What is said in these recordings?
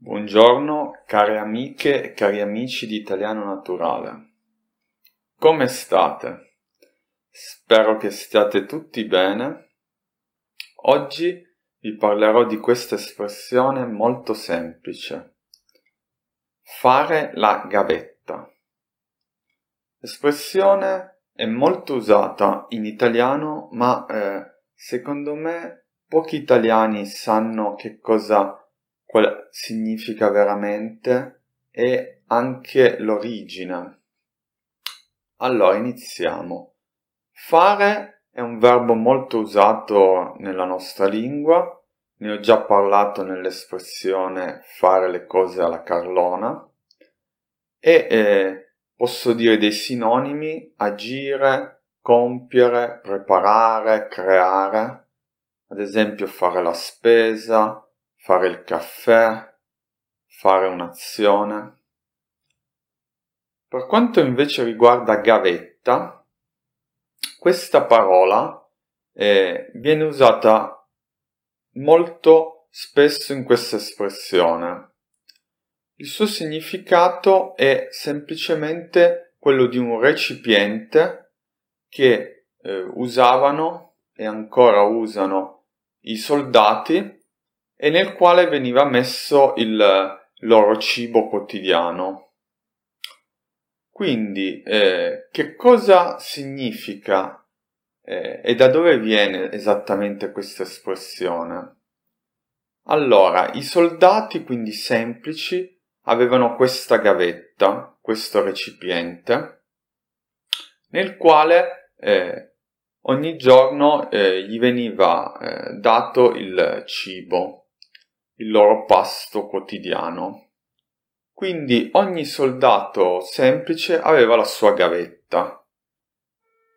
Buongiorno care amiche e cari amici di Italiano Naturale. Come state? Spero che stiate tutti bene. Oggi vi parlerò di questa espressione molto semplice. Fare la gavetta. L'espressione è molto usata in italiano, ma eh, secondo me pochi italiani sanno che cosa qual significa veramente e anche l'origine. Allora, iniziamo. Fare è un verbo molto usato nella nostra lingua, ne ho già parlato nell'espressione fare le cose alla carlona e eh, posso dire dei sinonimi agire, compiere, preparare, creare, ad esempio fare la spesa, fare il caffè, fare un'azione. Per quanto invece riguarda gavetta, questa parola eh, viene usata molto spesso in questa espressione. Il suo significato è semplicemente quello di un recipiente che eh, usavano e ancora usano i soldati e nel quale veniva messo il loro cibo quotidiano. Quindi, eh, che cosa significa eh, e da dove viene esattamente questa espressione? Allora, i soldati, quindi semplici, avevano questa gavetta, questo recipiente, nel quale eh, ogni giorno eh, gli veniva eh, dato il cibo il loro pasto quotidiano. Quindi ogni soldato semplice aveva la sua gavetta.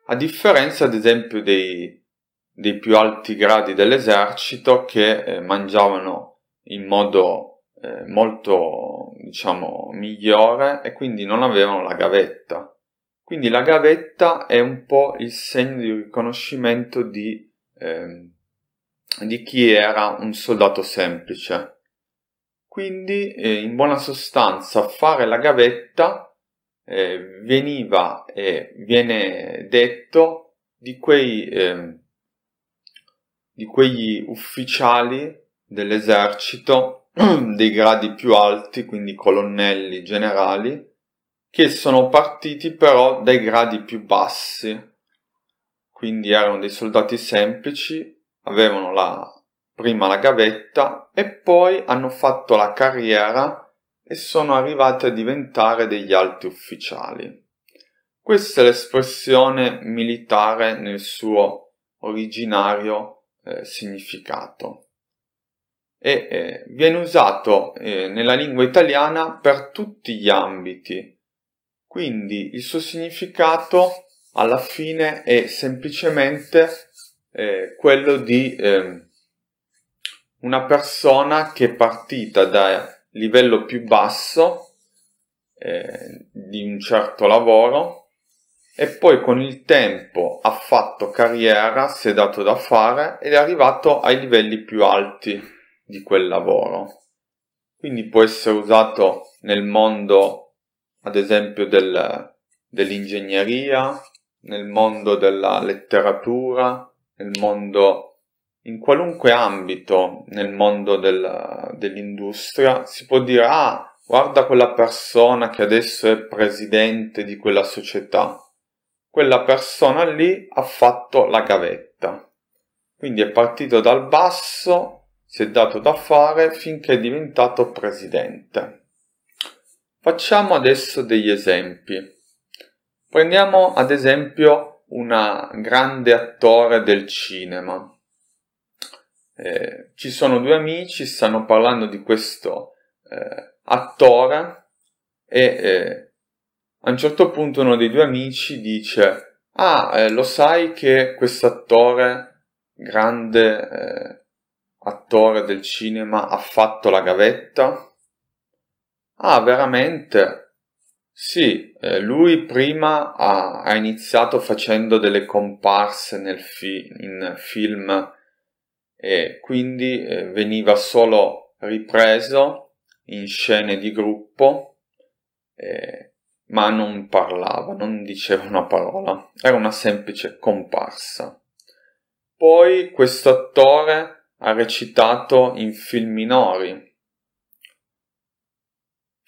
A differenza ad esempio dei, dei più alti gradi dell'esercito che eh, mangiavano in modo eh, molto diciamo migliore e quindi non avevano la gavetta. Quindi la gavetta è un po' il segno di riconoscimento di eh, di chi era un soldato semplice. Quindi, eh, in buona sostanza, fare la gavetta eh, veniva e viene detto di quei eh, di quegli ufficiali dell'esercito dei gradi più alti, quindi colonnelli generali, che sono partiti però dai gradi più bassi, quindi erano dei soldati semplici avevano la, prima la gavetta e poi hanno fatto la carriera e sono arrivati a diventare degli alti ufficiali. Questa è l'espressione militare nel suo originario eh, significato e eh, viene usato eh, nella lingua italiana per tutti gli ambiti. Quindi il suo significato alla fine è semplicemente eh, quello di eh, una persona che è partita da livello più basso eh, di un certo lavoro e poi con il tempo ha fatto carriera, si è dato da fare ed è arrivato ai livelli più alti di quel lavoro. Quindi può essere usato nel mondo, ad esempio, del, dell'ingegneria, nel mondo della letteratura, nel mondo, in qualunque ambito, nel mondo del, dell'industria, si può dire, ah, guarda quella persona che adesso è presidente di quella società. Quella persona lì ha fatto la gavetta. Quindi è partito dal basso, si è dato da fare finché è diventato presidente. Facciamo adesso degli esempi. Prendiamo ad esempio una grande attore del cinema. Eh, ci sono due amici, stanno parlando di questo eh, attore e eh, a un certo punto uno dei due amici dice ah eh, lo sai che questo attore grande eh, attore del cinema ha fatto la gavetta ah veramente sì, eh, lui prima ha, ha, iniziato facendo delle comparse nel fi- in film e quindi eh, veniva solo ripreso in scene di gruppo, eh, ma non parlava, non diceva una parola, era una semplice comparsa. Poi questo attore ha recitato in film minori,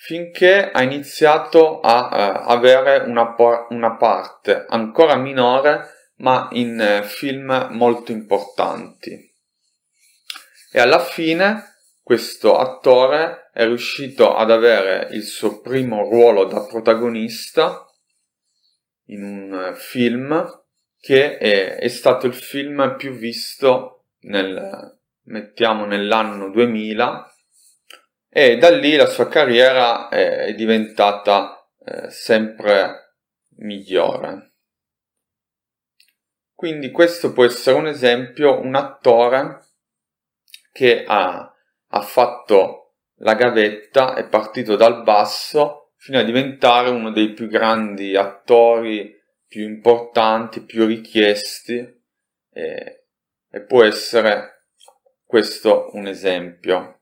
finché ha iniziato a eh, avere una, una, parte ancora minore ma in eh, film molto importanti. E alla fine questo attore è riuscito ad avere il suo primo ruolo da protagonista in un eh, film che è, è stato il film più visto nel, mettiamo nell'anno 2000 e da lì la sua carriera è, diventata eh, sempre migliore. Quindi questo può essere un esempio, un attore che ha, ha fatto la gavetta, è partito dal basso fino a diventare uno dei più grandi attori, più importanti, più richiesti e, e può essere questo un esempio.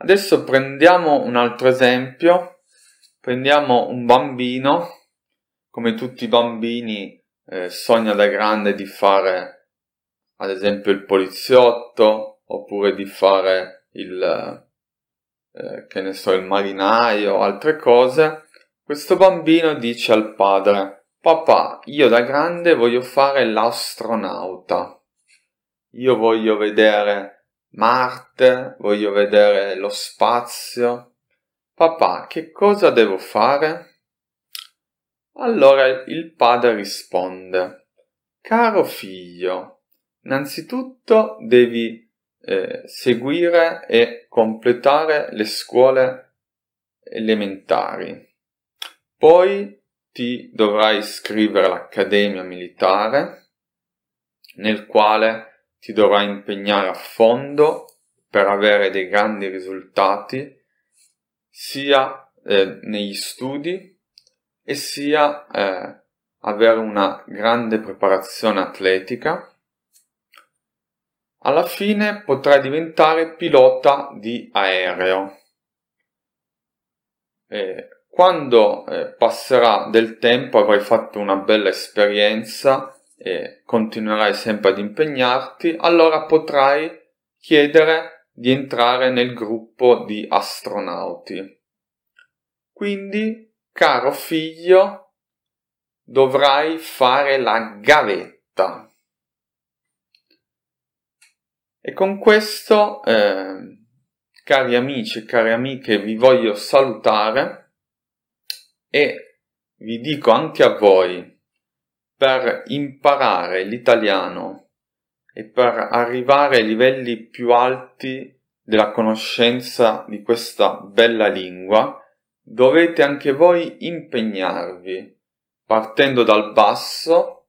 Adesso prendiamo un altro esempio, prendiamo un bambino, come tutti i bambini eh, sogna da grande di fare ad esempio il poliziotto oppure di fare il, eh, che ne so, il marinaio, altre cose. Questo bambino dice al padre, papà, io da grande voglio fare l'astronauta. Io voglio vedere Marte, voglio vedere lo spazio. Papà, che cosa devo fare? Allora il padre risponde, caro figlio, innanzitutto devi eh, seguire e completare le scuole elementari. Poi ti dovrai iscrivere all'Accademia Militare, nel quale ti dovrai impegnare a fondo per avere dei grandi risultati sia eh, negli studi e sia eh, avere una grande preparazione atletica. Alla fine potrai diventare pilota di aereo. E quando eh, passerà del tempo avrai fatto una bella esperienza e continuerai sempre ad impegnarti, allora potrai chiedere di entrare nel gruppo di astronauti. Quindi, caro figlio, dovrai fare la gavetta. E con questo, eh, cari amici e cari amiche, vi voglio salutare e vi dico anche a voi per imparare l'italiano e per arrivare ai livelli più alti della conoscenza di questa bella lingua, dovete anche voi impegnarvi, partendo dal basso,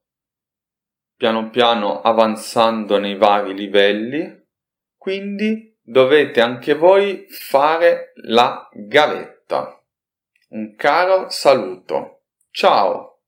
piano piano avanzando nei vari livelli, quindi dovete anche voi fare la gavetta. Un caro saluto. Ciao!